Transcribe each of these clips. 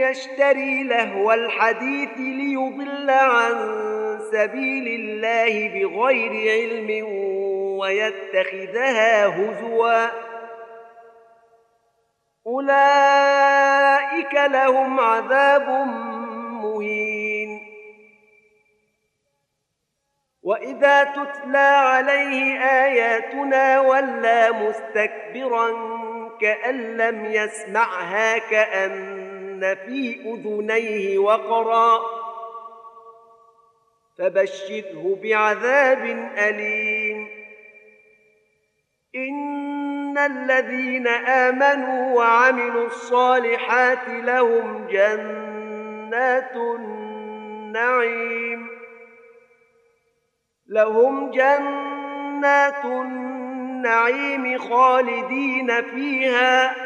يشتري لهو الحديث ليضل عن سبيل الله بغير علم ويتخذها هزوا. أولئك لهم عذاب مهين. وإذا تتلى عليه آياتنا ولى مستكبرا كأن لم يسمعها كأن في أذنيه وقرا فبشره بعذاب أليم. إن الذين آمنوا وعملوا الصالحات لهم جنات النعيم. لهم جنات النعيم خالدين فيها.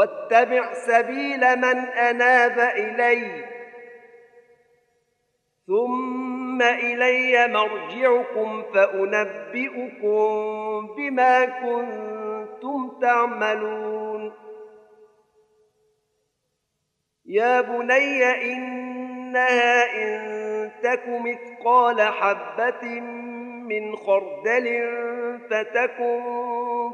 واتبع سبيل من أناب إلي. ثم إلي مرجعكم فأنبئكم بما كنتم تعملون. يا بني إنها إن تك مثقال حبة من خردل فتكن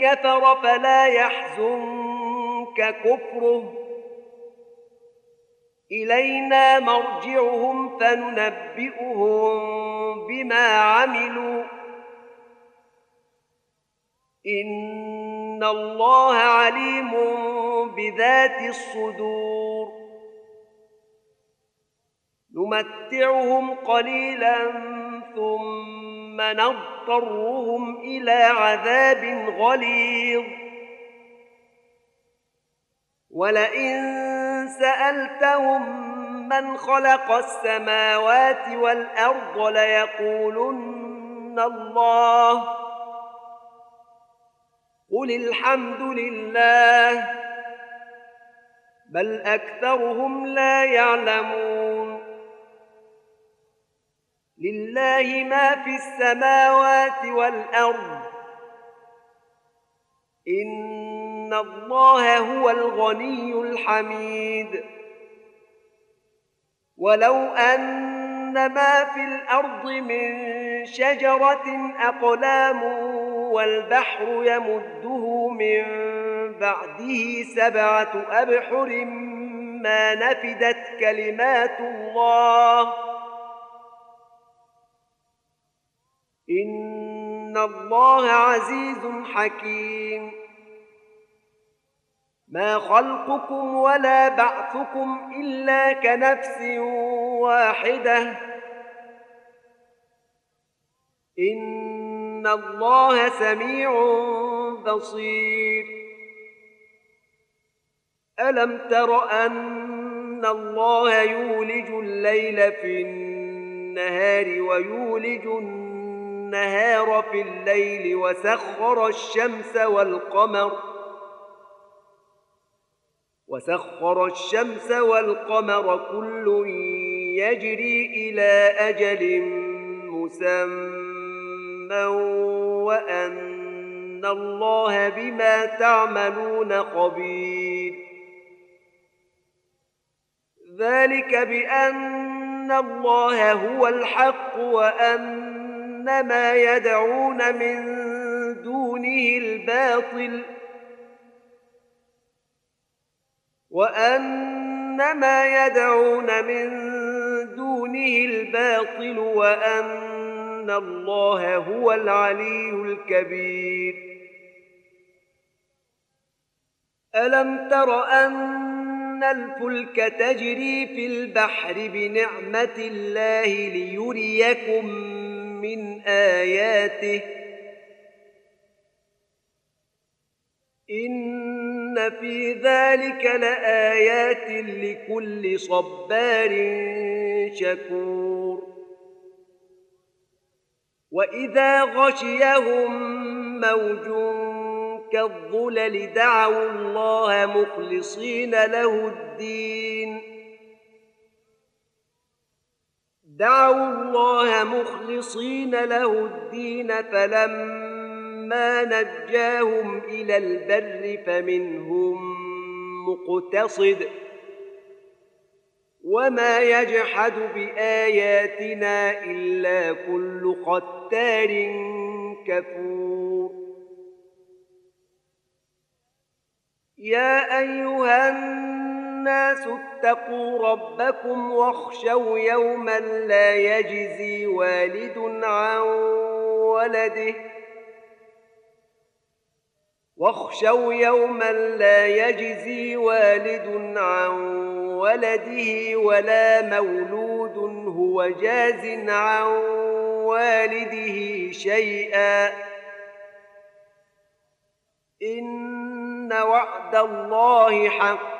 كفر فلا يحزنك كفره. إلينا مرجعهم فننبئهم بما عملوا. إن الله عليم بذات الصدور. نمتعهم قليلا ثم نضطرهم إلى عذاب غليظ. ولئن سألتهم من خلق السماوات والأرض ليقولن الله. قل الحمد لله بل أكثرهم لا يعلمون. لله ما في السماوات والأرض. إن الله هو الغني الحميد. ولو أن ما في الأرض من شجرة أقلام والبحر يمده من بعده سبعة أبحر ما نفدت كلمات الله. ان الله عزيز حكيم. ما خلقكم ولا بعثكم الا كنفس واحدة. ان الله سميع بصير. الم تر ان الله يولج الليل في النهار ويولج النهار في الليل وسخر الشمس والقمر وسخر الشمس والقمر كل يجري إلى أجل مسمى وأن الله بما تعملون خبير ذلك بأن الله هو الحق وان ما يدعون من دونه الباطل وأن ما يدعون من دونه الباطل وأن الله هو العلي الكبير. ألم تر أن أن الفلك تجري في البحر بنعمة الله ليريكم من آياته. ان في ذلك لايات لكل صبار شكور. واذا غشيهم موج كالظلل دعوا الله مخلصين له الدين. دعوا الله مخلصين له الدين فلما نجاهم إلى البر فمنهم مقتصد وما يجحد بآياتنا إلا كل ختار كفور. يا أيها الناس اتقوا ربكم واخشوا يوما لا يجزي والد عن ولده. واخشوا يوما لا يجزي والد عن ولده ولا مولود هو جاز عن والده شيئا. إن وعد الله حق.